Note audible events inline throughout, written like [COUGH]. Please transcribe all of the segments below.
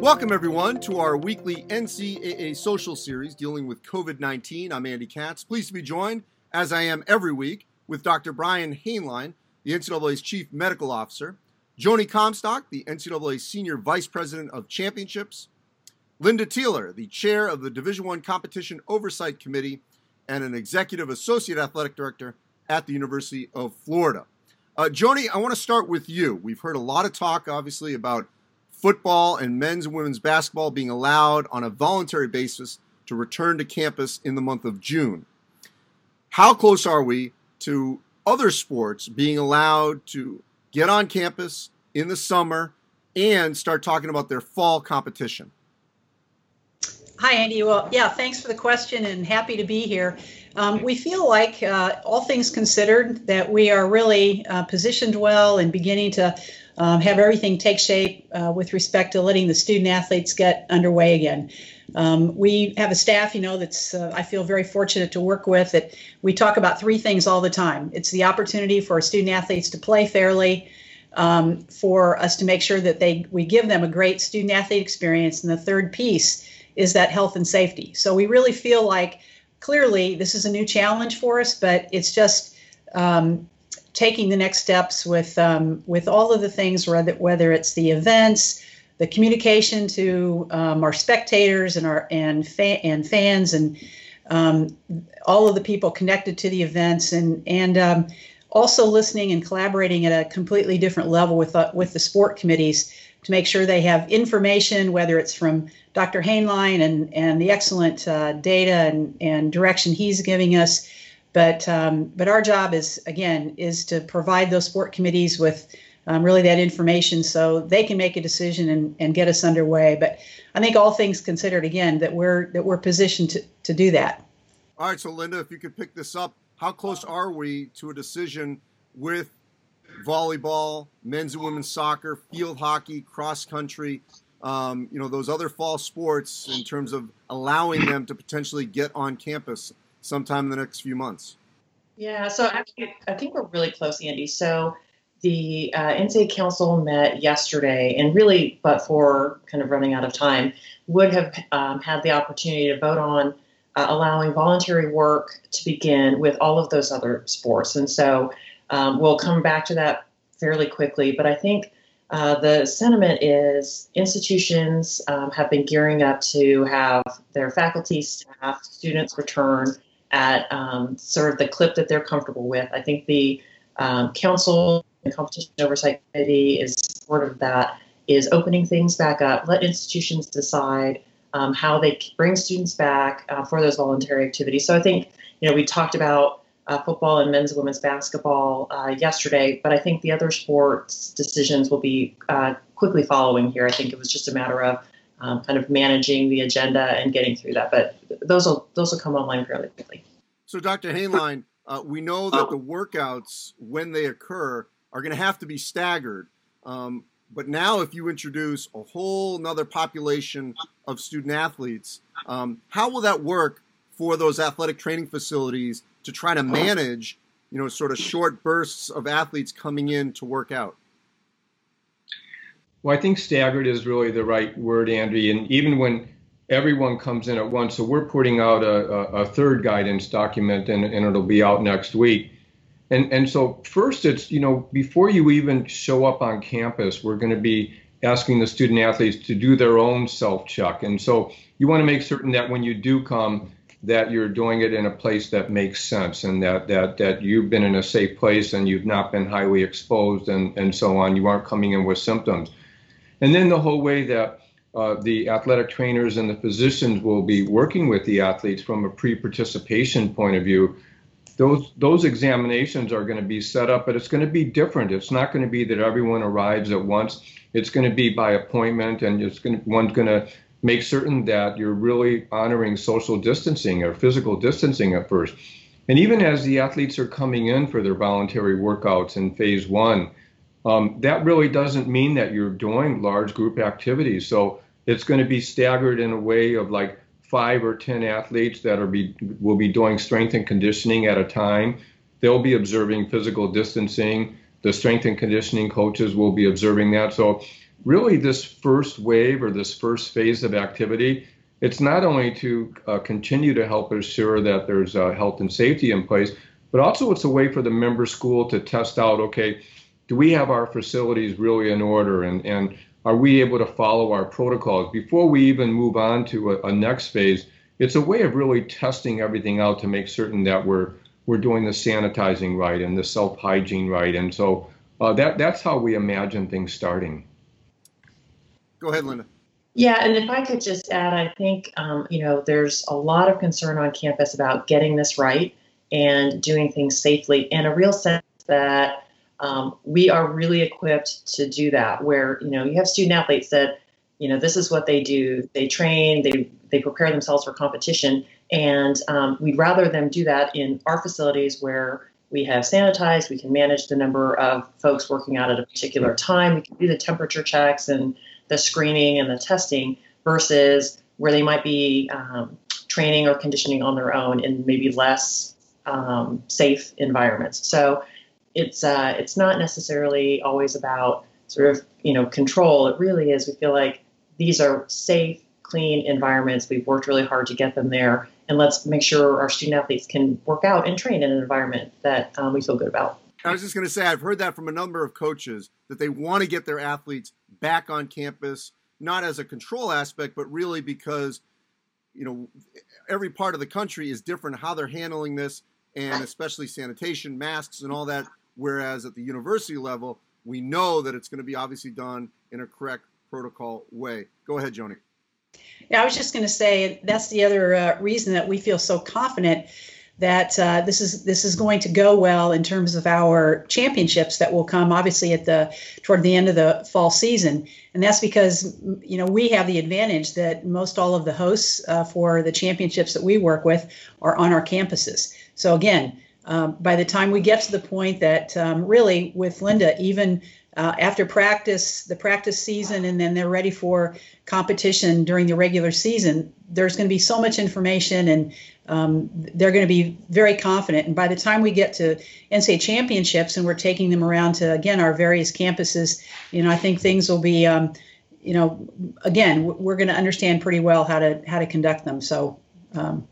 Welcome, everyone, to our weekly NCAA social series dealing with COVID 19. I'm Andy Katz. Pleased to be joined, as I am every week, with Dr. Brian Hainline, the NCAA's Chief Medical Officer, Joni Comstock, the NCAA Senior Vice President of Championships, Linda Tealer, the Chair of the Division One Competition Oversight Committee, and an Executive Associate Athletic Director at the University of Florida. Uh, Joni, I want to start with you. We've heard a lot of talk, obviously, about football and men's and women's basketball being allowed on a voluntary basis to return to campus in the month of June. How close are we to other sports being allowed to get on campus in the summer and start talking about their fall competition? Hi, Andy. Well, yeah, thanks for the question and happy to be here. Um, we feel like, uh, all things considered, that we are really uh, positioned well and beginning to um, have everything take shape uh, with respect to letting the student athletes get underway again. Um, we have a staff, you know, that's uh, I feel very fortunate to work with. That we talk about three things all the time. It's the opportunity for our student athletes to play fairly, um, for us to make sure that they we give them a great student athlete experience, and the third piece is that health and safety. So we really feel like clearly this is a new challenge for us, but it's just um, taking the next steps with um, with all of the things, whether whether it's the events, the communication to um, our spectators and our and fa- and fans and um, all of the people connected to the events and and um, also listening and collaborating at a completely different level with uh, with the sport committees to make sure they have information, whether it's from Dr. Hainline and, and the excellent uh, data and, and direction he's giving us. But, um, but our job is, again, is to provide those sport committees with um, really that information so they can make a decision and, and get us underway. But I think all things considered, again, that we're, that we're positioned to, to do that. All right, so Linda, if you could pick this up, how close are we to a decision with volleyball, men's and women's soccer, field hockey, cross country, um, you know, those other fall sports in terms of allowing them to potentially get on campus sometime in the next few months? Yeah, so actually, I think we're really close, Andy. So the uh, NCAA Council met yesterday, and really, but for kind of running out of time, would have um, had the opportunity to vote on uh, allowing voluntary work to begin with all of those other sports. And so um, we'll come back to that fairly quickly, but I think uh, the sentiment is institutions um, have been gearing up to have their faculty, staff, students return at um, sort of the clip that they're comfortable with. I think the um, council and competition oversight committee is sort of that. Is opening things back up. Let institutions decide um, how they bring students back uh, for those voluntary activities. So I think you know we talked about uh, football and men's and women's basketball uh, yesterday, but I think the other sports decisions will be uh, quickly following here. I think it was just a matter of um, kind of managing the agenda and getting through that, but those will those will come online fairly quickly. So, Dr. Hainline, uh, we know that the workouts when they occur are going to have to be staggered. Um, but now, if you introduce a whole another population of student athletes, um, how will that work for those athletic training facilities to try to manage, you know, sort of short bursts of athletes coming in to work out? Well, I think staggered is really the right word, Andy. And even when everyone comes in at once, so we're putting out a, a, a third guidance document, and, and it'll be out next week. And and so first, it's you know before you even show up on campus, we're going to be asking the student athletes to do their own self check. And so you want to make certain that when you do come, that you're doing it in a place that makes sense and that, that, that you've been in a safe place and you've not been highly exposed and, and so on. You aren't coming in with symptoms. And then the whole way that uh, the athletic trainers and the physicians will be working with the athletes from a pre-participation point of view. Those those examinations are going to be set up, but it's going to be different. It's not going to be that everyone arrives at once. It's going to be by appointment, and it's going to, one's going to make certain that you're really honoring social distancing or physical distancing at first. And even as the athletes are coming in for their voluntary workouts in phase one, um, that really doesn't mean that you're doing large group activities. So it's going to be staggered in a way of like five or ten athletes that are be will be doing strength and conditioning at a time. They'll be observing physical distancing. The strength and conditioning coaches will be observing that. So really this first wave or this first phase of activity, it's not only to uh, continue to help assure that there's uh, health and safety in place, but also it's a way for the member school to test out, okay, do we have our facilities really in order and, and are we able to follow our protocols before we even move on to a, a next phase? It's a way of really testing everything out to make certain that we're we're doing the sanitizing right and the self hygiene right, and so uh, that that's how we imagine things starting. Go ahead, Linda. Yeah, and if I could just add, I think um, you know there's a lot of concern on campus about getting this right and doing things safely, and a real sense that um, we are really equipped to do that. Where you know you have student athletes that you know this is what they do. They train, they they prepare themselves for competition, and um, we'd rather them do that in our facilities where we have sanitized. We can manage the number of folks working out at a particular time. We can do the temperature checks and the screening and the testing versus where they might be um, training or conditioning on their own in maybe less um, safe environments. So it's uh, it's not necessarily always about sort of you know control. It really is. We feel like these are safe, clean environments. We've worked really hard to get them there, and let's make sure our student athletes can work out and train in an environment that um, we feel good about. I was just going to say, I've heard that from a number of coaches that they want to get their athletes back on campus, not as a control aspect, but really because, you know, every part of the country is different how they're handling this, and especially sanitation, masks, and all that. Whereas at the university level, we know that it's going to be obviously done in a correct protocol way. Go ahead, Joni. Yeah, I was just going to say that's the other uh, reason that we feel so confident that uh, this is this is going to go well in terms of our championships that will come obviously at the toward the end of the fall season and that's because you know we have the advantage that most all of the hosts uh, for the championships that we work with are on our campuses so again um, by the time we get to the point that um, really with linda even uh, after practice, the practice season, and then they're ready for competition during the regular season, there's going to be so much information and um, they're going to be very confident. And by the time we get to NCAA championships and we're taking them around to, again, our various campuses, you know, I think things will be, um, you know, again, we're going to understand pretty well how to, how to conduct them. So, um,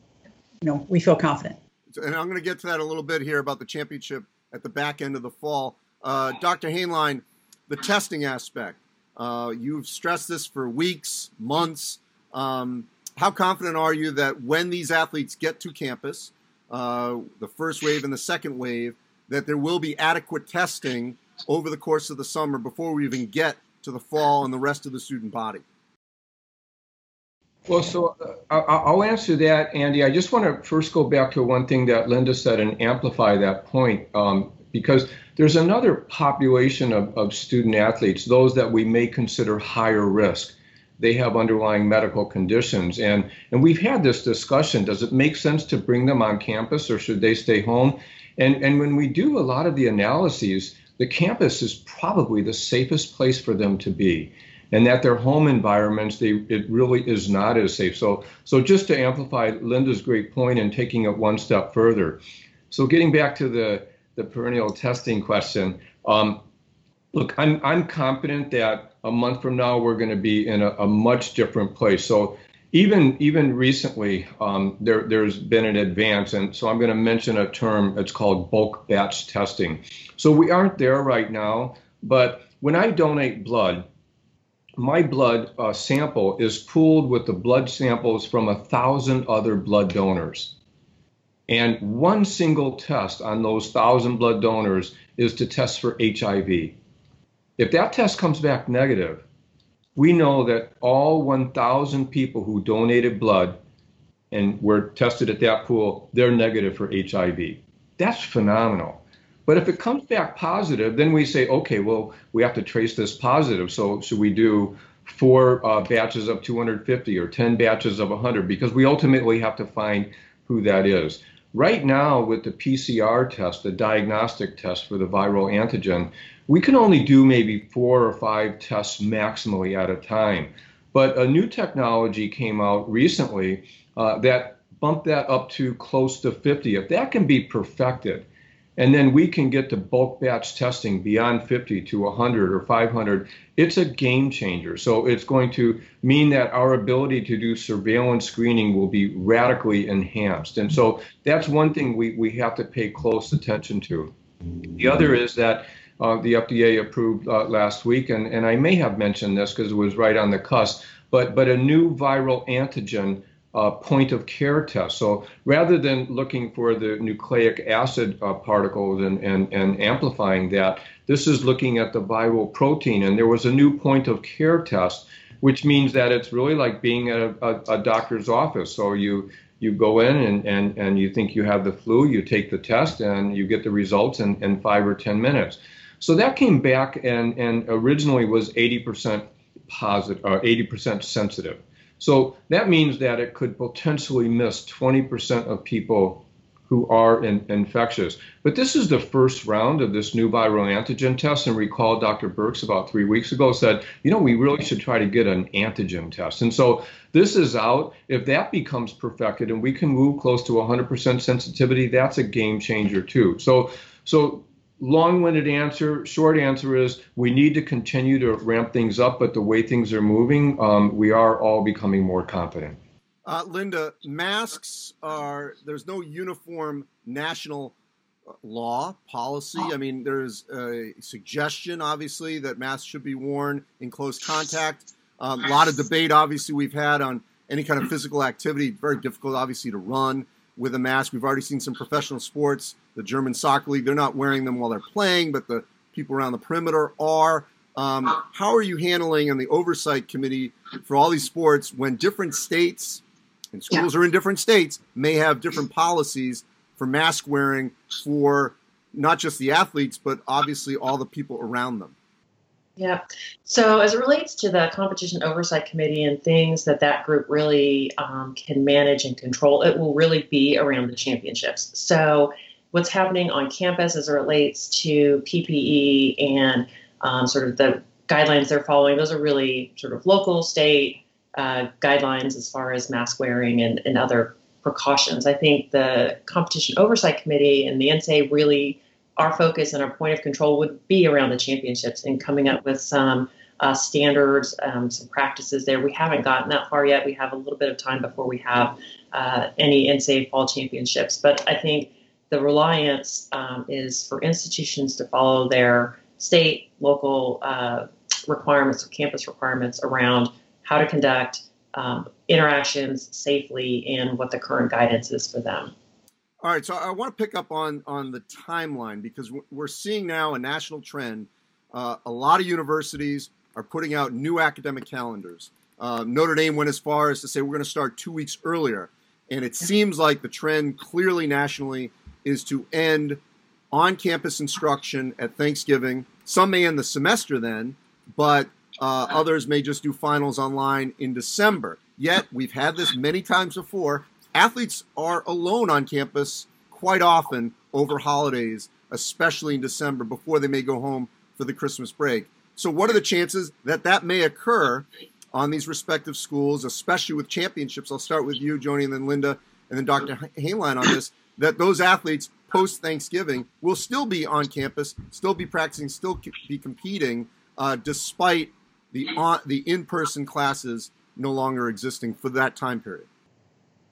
you know, we feel confident. And I'm going to get to that a little bit here about the championship at the back end of the fall. Uh, Dr. Hainline, the testing aspect. Uh, you've stressed this for weeks, months. Um, how confident are you that when these athletes get to campus, uh, the first wave and the second wave, that there will be adequate testing over the course of the summer before we even get to the fall and the rest of the student body? Well, so uh, I'll answer that, Andy. I just want to first go back to one thing that Linda said and amplify that point um, because there's another population of, of student athletes, those that we may consider higher risk. They have underlying medical conditions. And, and we've had this discussion does it make sense to bring them on campus or should they stay home? And, and when we do a lot of the analyses, the campus is probably the safest place for them to be and that their home environments they it really is not as safe so so just to amplify linda's great point and taking it one step further so getting back to the the perennial testing question. Um, look, I'm I'm confident that a month from now we're going to be in a, a, much different place. So even even recently, um, there there's been an advance, and so I'm going to mention a term. It's called bulk batch testing. So we aren't there right now, but when I donate blood, my blood uh, sample is pooled with the blood samples from a thousand other blood donors. And one single test on those thousand blood donors is to test for HIV. If that test comes back negative, we know that all 1,000 people who donated blood and were tested at that pool, they're negative for HIV. That's phenomenal. But if it comes back positive, then we say, okay, well, we have to trace this positive. So should we do four uh, batches of 250 or 10 batches of 100? Because we ultimately have to find who that is. Right now, with the PCR test, the diagnostic test for the viral antigen, we can only do maybe four or five tests maximally at a time. But a new technology came out recently uh, that bumped that up to close to 50. If that can be perfected, and then we can get to bulk batch testing beyond 50 to 100 or 500, it's a game changer. So it's going to mean that our ability to do surveillance screening will be radically enhanced. And so that's one thing we, we have to pay close attention to. The other is that uh, the FDA approved uh, last week, and, and I may have mentioned this because it was right on the cusp, but, but a new viral antigen uh, point of care test. So rather than looking for the nucleic acid uh, particles and, and, and amplifying that, this is looking at the viral protein. And there was a new point of care test, which means that it's really like being at a, a, a doctor's office. So you you go in and, and, and you think you have the flu, you take the test, and you get the results in, in five or 10 minutes. So that came back and, and originally was 80% positive, or uh, 80% sensitive. So that means that it could potentially miss 20% of people who are in, infectious. But this is the first round of this new viral antigen test. And recall Dr. Birx about three weeks ago said, you know, we really should try to get an antigen test. And so this is out. If that becomes perfected and we can move close to 100% sensitivity, that's a game changer too. So, so long-winded answer short answer is we need to continue to ramp things up but the way things are moving um, we are all becoming more confident. Uh, linda masks are there's no uniform national uh, law policy. I mean there's a suggestion obviously that masks should be worn in close contact. Um, a lot of debate obviously we've had on any kind of physical activity. Very difficult obviously to run with a mask. We've already seen some professional sports, the German soccer league, they're not wearing them while they're playing, but the people around the perimeter are. Um, how are you handling in the oversight committee for all these sports when different states and schools yeah. are in different states may have different policies for mask wearing for not just the athletes, but obviously all the people around them? Yeah. So as it relates to the competition oversight committee and things that that group really um, can manage and control, it will really be around the championships. So what's happening on campus as it relates to PPE and um, sort of the guidelines they're following, those are really sort of local, state uh, guidelines as far as mask wearing and, and other precautions. I think the competition oversight committee and the NSA really our focus and our point of control would be around the championships and coming up with some uh, standards, um, some practices there. We haven't gotten that far yet. We have a little bit of time before we have uh, any NCAA fall championships. But I think the reliance um, is for institutions to follow their state, local uh, requirements campus requirements around how to conduct um, interactions safely and what the current guidance is for them. All right, so I want to pick up on on the timeline because we're seeing now a national trend. Uh, a lot of universities are putting out new academic calendars. Uh, Notre Dame went as far as to say we're going to start two weeks earlier, and it seems like the trend clearly nationally is to end on-campus instruction at Thanksgiving. Some may end the semester then, but uh, others may just do finals online in December. Yet we've had this many times before athletes are alone on campus quite often over holidays, especially in December before they may go home for the Christmas break. So, what are the chances that that may occur on these respective schools, especially with championships? I'll start with you, Joni, and then Linda, and then Dr. Hainline on this. That those athletes post Thanksgiving will still be on campus, still be practicing, still be competing, uh, despite the the in person classes no longer existing for that time period.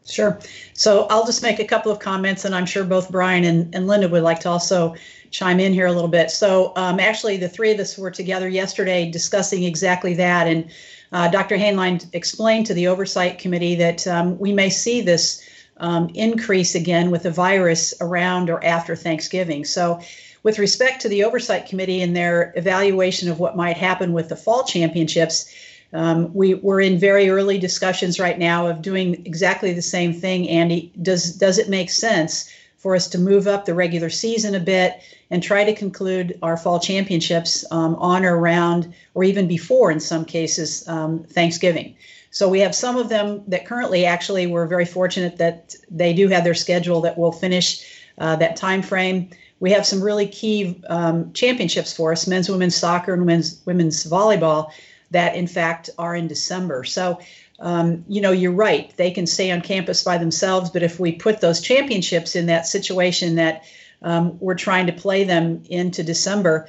Sure. So I'll just make a couple of comments, and I'm sure both Brian and, and Linda would like to also chime in here a little bit. So um, actually, the three of us were together yesterday discussing exactly that, and uh, Dr. Hainline explained to the oversight committee that um, we may see this um, increase again with the virus around or after Thanksgiving. So with respect to the oversight committee and their evaluation of what might happen with the fall championships, um, we, we're in very early discussions right now of doing exactly the same thing. Andy, does does it make sense for us to move up the regular season a bit and try to conclude our fall championships um, on or around, or even before, in some cases, um, Thanksgiving? So we have some of them that currently, actually, we're very fortunate that they do have their schedule that will finish uh, that time frame. We have some really key um, championships for us: men's, women's soccer, and women's women's volleyball that in fact are in December. So, um, you know, you're right. They can stay on campus by themselves, but if we put those championships in that situation that um, we're trying to play them into December.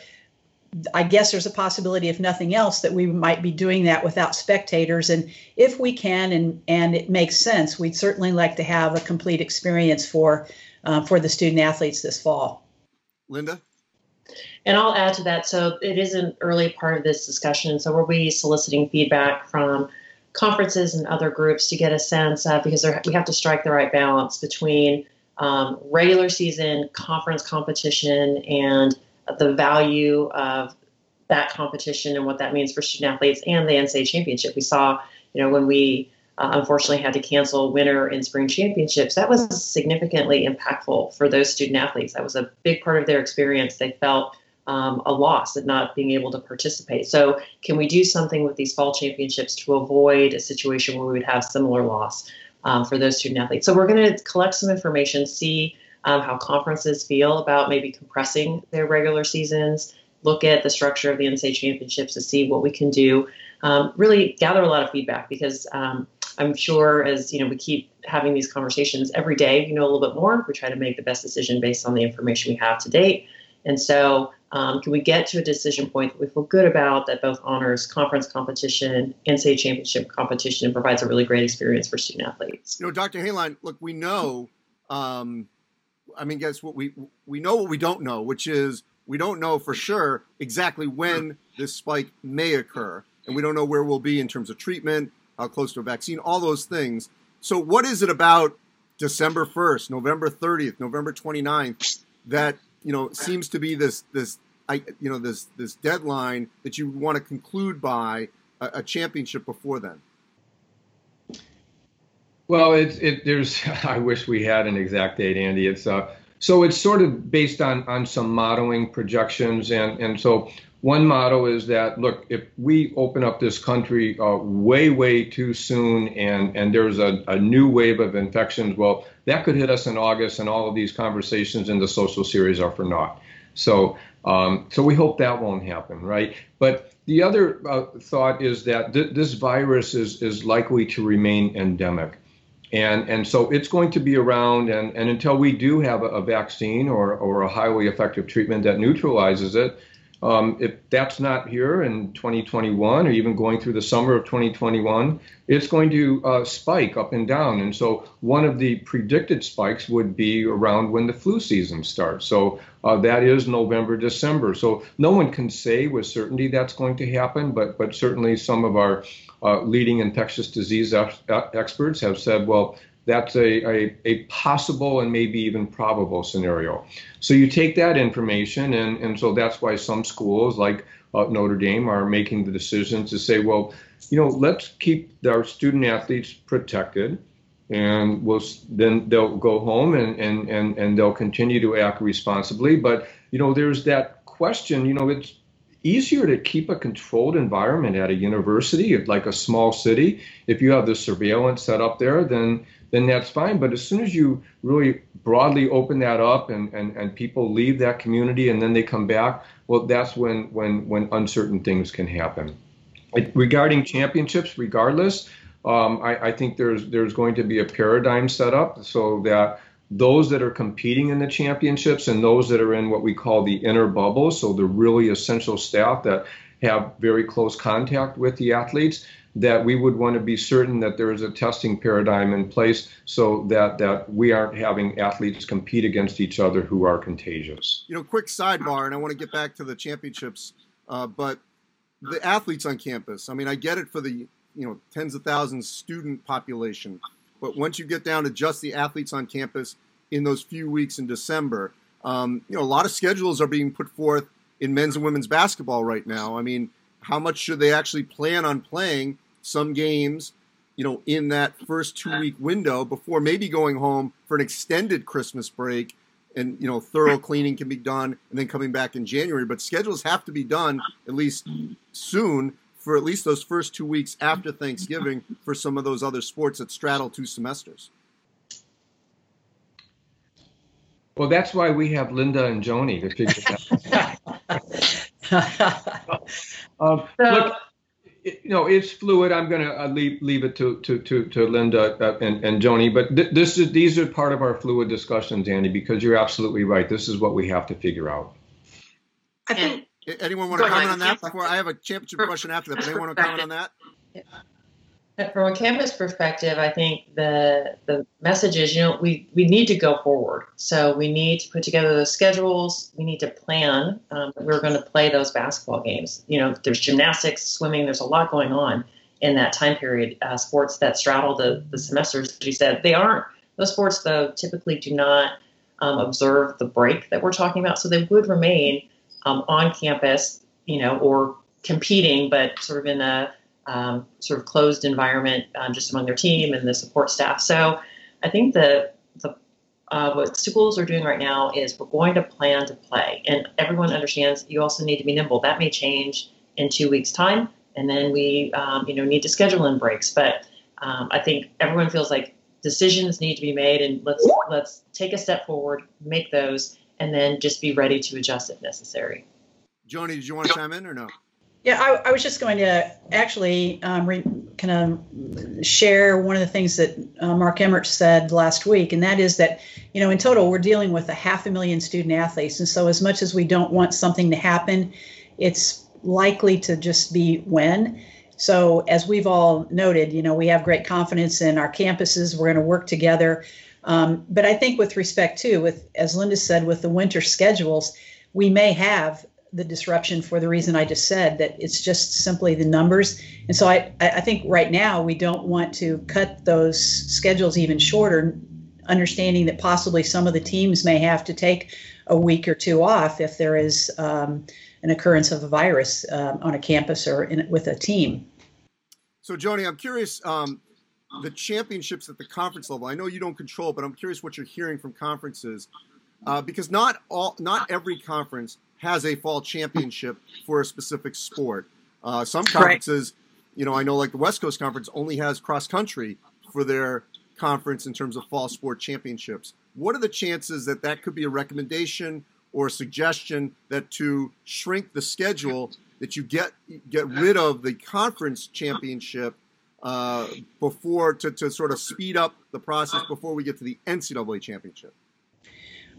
I guess there's a possibility, if nothing else, that we might be doing that without spectators. And if we can, and and it makes sense, we'd certainly like to have a complete experience for uh, for the student athletes this fall. Linda. And I'll add to that. So it is an early part of this discussion. So we'll be soliciting feedback from conferences and other groups to get a sense of because we have to strike the right balance between um, regular season conference competition and the value of that competition and what that means for student athletes and the NCAA championship. We saw, you know, when we uh, unfortunately had to cancel winter and spring championships, that was significantly impactful for those student athletes. That was a big part of their experience. They felt um, a loss at not being able to participate. So, can we do something with these fall championships to avoid a situation where we would have similar loss um, for those student athletes? So, we're going to collect some information, see um, how conferences feel about maybe compressing their regular seasons, look at the structure of the NCAA championships to see what we can do. Um, really gather a lot of feedback because um, I'm sure as you know we keep having these conversations every day, you know a little bit more. We try to make the best decision based on the information we have to date. And so, um, can we get to a decision point that we feel good about that both honors conference competition, NCAA championship competition, and provides a really great experience for student athletes? You know, Dr. Hainline, look, we know um, I mean, guess what we we know what we don't know, which is we don't know for sure exactly when this spike may occur, and we don't know where we'll be in terms of treatment, how close to a vaccine, all those things. So, what is it about December first, November thirtieth, November 29th that you know seems to be this this I, you know this this deadline that you want to conclude by a, a championship before then? Well, it's it. There's. [LAUGHS] I wish we had an exact date, Andy. It's uh. So it's sort of based on on some modeling projections, and and so one model is that look, if we open up this country uh, way way too soon, and and there's a, a new wave of infections, well, that could hit us in August, and all of these conversations in the social series are for naught. So um, so we hope that won't happen, right? But the other uh, thought is that th- this virus is is likely to remain endemic. And, and so it's going to be around, and, and until we do have a, a vaccine or, or a highly effective treatment that neutralizes it, um, if that's not here in 2021 or even going through the summer of 2021, it's going to uh, spike up and down. And so one of the predicted spikes would be around when the flu season starts. So uh, that is November, December. So no one can say with certainty that's going to happen, but but certainly some of our uh, leading infectious disease ex- experts have said, well, that's a, a, a, possible and maybe even probable scenario. So you take that information, and, and so that's why some schools like uh, Notre Dame are making the decision to say, well, you know, let's keep our student athletes protected, and we'll then they'll go home and, and, and, and they'll continue to act responsibly. But you know, there's that question. You know, it's easier to keep a controlled environment at a university, like a small city. If you have the surveillance set up there, then then that's fine. But as soon as you really broadly open that up and, and, and people leave that community and then they come back, well, that's when when when uncertain things can happen. regarding championships, regardless, um, I, I think there's there's going to be a paradigm set up so that those that are competing in the championships and those that are in what we call the inner bubble, so the really essential staff that have very close contact with the athletes, that we would want to be certain that there is a testing paradigm in place so that that we aren't having athletes compete against each other who are contagious. You know, quick sidebar, and I want to get back to the championships, uh, but the athletes on campus. I mean, I get it for the you know tens of thousands student population, but once you get down to just the athletes on campus in those few weeks in December, um, you know, a lot of schedules are being put forth in men's and women's basketball right now. I mean, how much should they actually plan on playing some games, you know, in that first two week window before maybe going home for an extended Christmas break and, you know, thorough cleaning can be done and then coming back in January. But schedules have to be done at least soon for at least those first two weeks after Thanksgiving for some of those other sports that straddle two semesters. Well, that's why we have Linda and Joni to figure that out. [LAUGHS] um, look, it, you know, it's fluid. I'm going to uh, leave leave it to to to, to Linda uh, and and Joni, but th- this is these are part of our fluid discussions, Andy, because you're absolutely right. This is what we have to figure out. I think. Anyone want to comment on that before I have a championship question after that? But anyone want to comment on that? From a campus perspective, I think the the message is, you know, we, we need to go forward. So we need to put together the schedules. We need to plan. Um, we're going to play those basketball games. You know, there's gymnastics, swimming. There's a lot going on in that time period. Uh, sports that straddle the the semesters, as you said, they aren't. Those sports, though, typically do not um, observe the break that we're talking about. So they would remain um, on campus, you know, or competing, but sort of in a um, sort of closed environment um, just among their team and the support staff. So I think the, the uh, what schools are doing right now is we're going to plan to play, and everyone understands you also need to be nimble. That may change in two weeks' time, and then we um, you know need to schedule in breaks. But um, I think everyone feels like decisions need to be made, and let's let's take a step forward, make those, and then just be ready to adjust if necessary. Joni, did you want to chime in or no? Yeah, I, I, was just going to actually um, re, kind of share one of the things that uh, Mark Emmert said last week, and that is that, you know, in total, we're dealing with a half a million student athletes. And so, as much as we don't want something to happen, it's likely to just be when. So, as we've all noted, you know, we have great confidence in our campuses. We're going to work together. Um, but I think, with respect to, with as Linda said, with the winter schedules, we may have the disruption for the reason I just said that it's just simply the numbers. And so I, I think right now we don't want to cut those schedules even shorter, understanding that possibly some of the teams may have to take a week or two off if there is um, an occurrence of a virus um, on a campus or in, with a team. So, Joni, I'm curious um, the championships at the conference level. I know you don't control, but I'm curious what you're hearing from conferences. Uh, because not all, not every conference has a fall championship for a specific sport. Uh, some conferences, right. you know, I know like the West Coast Conference only has cross country for their conference in terms of fall sport championships. What are the chances that that could be a recommendation or a suggestion that to shrink the schedule that you get get rid of the conference championship uh, before to, to sort of speed up the process before we get to the NCAA championship?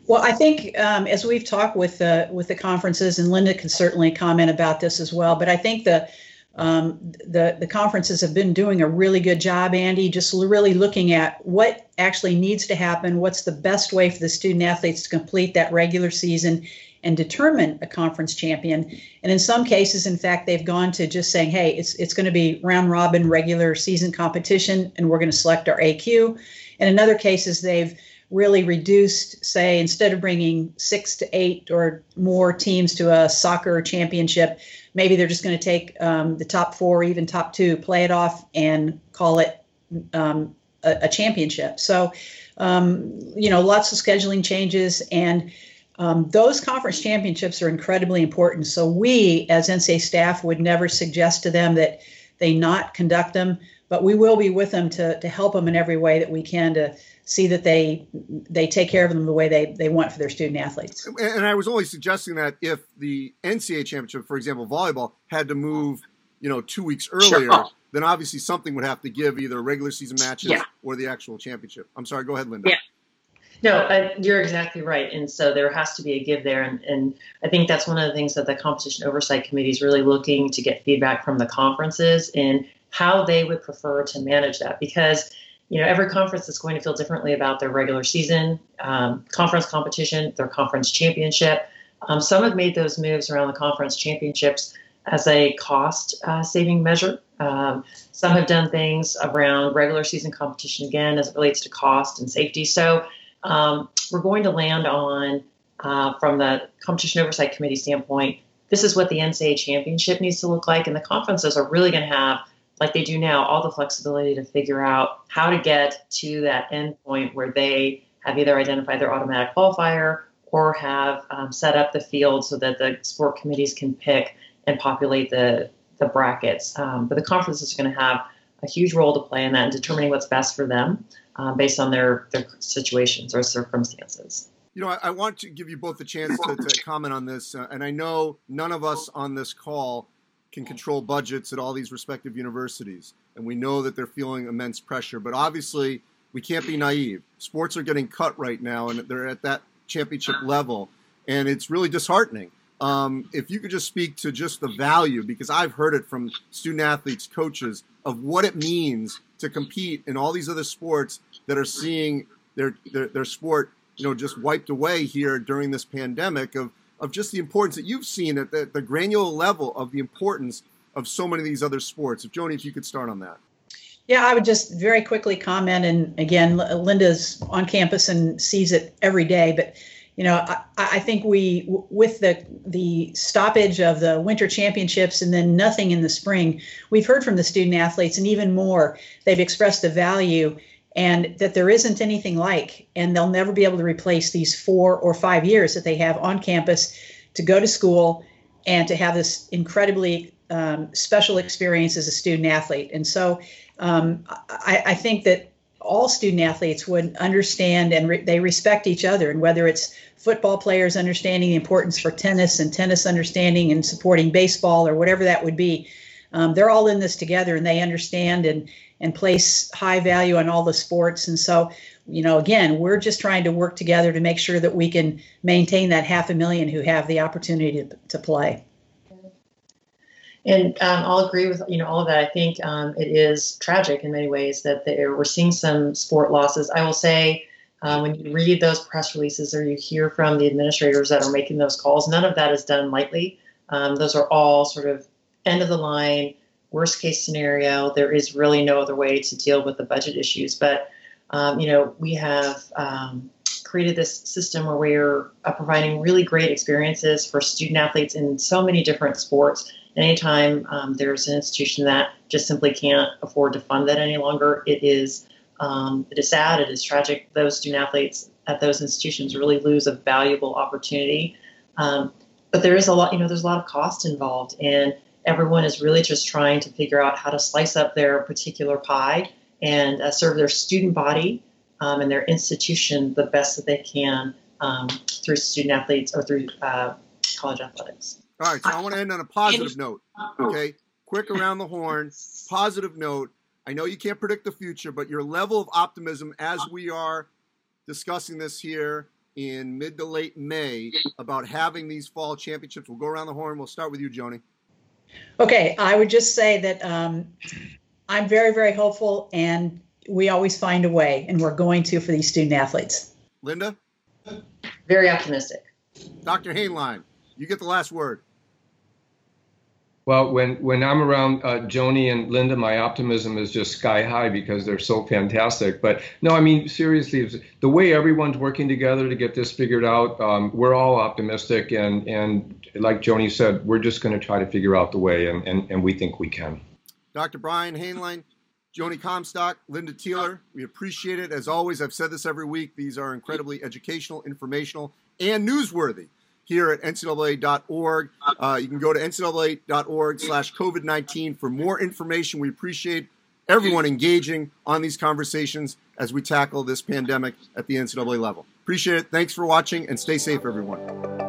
Well, I think um, as we've talked with the with the conferences, and Linda can certainly comment about this as well. But I think the um, the the conferences have been doing a really good job, Andy, just really looking at what actually needs to happen, what's the best way for the student athletes to complete that regular season and determine a conference champion. And in some cases, in fact, they've gone to just saying, hey, it's it's going to be round robin regular season competition, and we're going to select our AQ. And in other cases, they've really reduced, say, instead of bringing six to eight or more teams to a soccer championship, maybe they're just going to take um, the top four, even top two, play it off, and call it um, a, a, championship. So, um, you know, lots of scheduling changes, and um, those conference championships are incredibly important. So, we as NCAA staff would never suggest to them that they not conduct them, but we will be with them to, to help them in every way that we can to see that they they take care of them the way they, they want for their student athletes. And I was only suggesting that if the NCAA championship, for example, volleyball, had to move, you know, two weeks earlier, sure. then obviously something would have to give either regular season matches yeah. or the actual championship. I'm sorry, go ahead, Linda. Yeah. No, uh, you're exactly right. And so there has to be a give there. And, and I think that's one of the things that the competition oversight committee is really looking to get feedback from the conferences in how they would prefer to manage that. Because you know, every conference is going to feel differently about their regular season, um, conference competition, their conference championship. Um, some have made those moves around the conference championships as a cost uh, saving measure. Um, some have done things around regular season competition again as it relates to cost and safety. So um, we're going to land on, uh, from the Competition Oversight Committee standpoint, this is what the NCAA championship needs to look like. And the conferences are really going to have like they do now, all the flexibility to figure out how to get to that endpoint where they have either identified their automatic qualifier or have um, set up the field so that the sport committees can pick and populate the, the brackets. Um, but the conferences are going to have a huge role to play in that and determining what's best for them um, based on their, their situations or circumstances. You know, I, I, want to give you both a chance to, to comment on this, uh, and I know none of us on this call can control budgets at all these respective universities, and we know that they're feeling immense pressure. But obviously, we can't be naive. Sports are getting cut right now, and they're at that championship level, and it's really disheartening. Um, if you could just speak to just the value, because I've heard it from student athletes, coaches, of what it means to compete in all these other sports that are seeing their, their, their sport, you know, just wiped away here during this pandemic of, of just the importance that you've seen at the, the granular level of the importance of so many of these other sports. If Joni, if you could start on that. Yeah, I would just very quickly comment. And again, Linda's on campus and sees it every day. But you know, I, I, think we, with the the stoppage of the winter championships and then nothing in the spring, we've heard from the student athletes, and even more, they've expressed the value and that there isn't anything like, and they'll never be able to replace these four or five years that they have on campus to go to school and to have this incredibly um, special experience as a student athlete. And so um, I, I, think that all student athletes would understand and re- they respect each other. And whether it's football players understanding the importance for tennis and tennis understanding and supporting baseball or whatever that would be, um, they're all in this together and they understand and and place high value on all the sports. And so, you know, again, we're just trying to work together to make sure that we can maintain that half a million who have the opportunity to, to play. And um, I'll agree with you know all of that. I think um, it is tragic in many ways that we're seeing some sport losses. I will say um, when you read those press releases or you hear from the administrators that are making those calls, none of that is done lightly. Um, those are all sort of end of the line worst case scenario, there is really no other way to deal with the budget issues. But um, you know, we have um, created this system where we're uh, providing really great experiences for student athletes in so many different sports. anytime um, there's an institution that just simply can't afford to fund that any longer, it is um, it is sad. It is tragic. Those student athletes at those institutions really lose a valuable opportunity. Um, but there is a lot, you know, there's a lot of cost involved, and everyone is really just trying to figure out how to slice up their particular pie and uh, serve their student body um, and their institution the best that they can um, through student athletes or through uh, college athletics. All right, so I want to end on a positive note. Okay, quick around the horn, positive note. I know you can't predict the future, but your level of optimism as we are discussing this here in mid to late May about having these fall championships. We'll go around the horn. We'll start with you, Joni. Okay, I would just say that um, I'm very, very hopeful, and we always find a way, and we're going to for these student athletes. Linda? Very optimistic. Dr. Hainline, you get the last word. Well, when, when I'm around uh, Joni and Linda, my optimism is just sky high because they're so fantastic. But no, I mean, seriously, the way everyone's working together to get this figured out, um, we're all optimistic. And, and like Joni said, we're just going to try to figure out the way, and, and, and we think we can. Dr. Brian Hainline, Joni Comstock, Linda Tealer, we appreciate it. As always, I've said this every week, these are incredibly educational, informational, and newsworthy here at ncaa.org. Uh, you can go to ncaa.org slash COVID-19 for more information. We appreciate everyone engaging on these conversations as we tackle this pandemic at the NCAA level. Appreciate it. Thanks for watching and stay safe, everyone.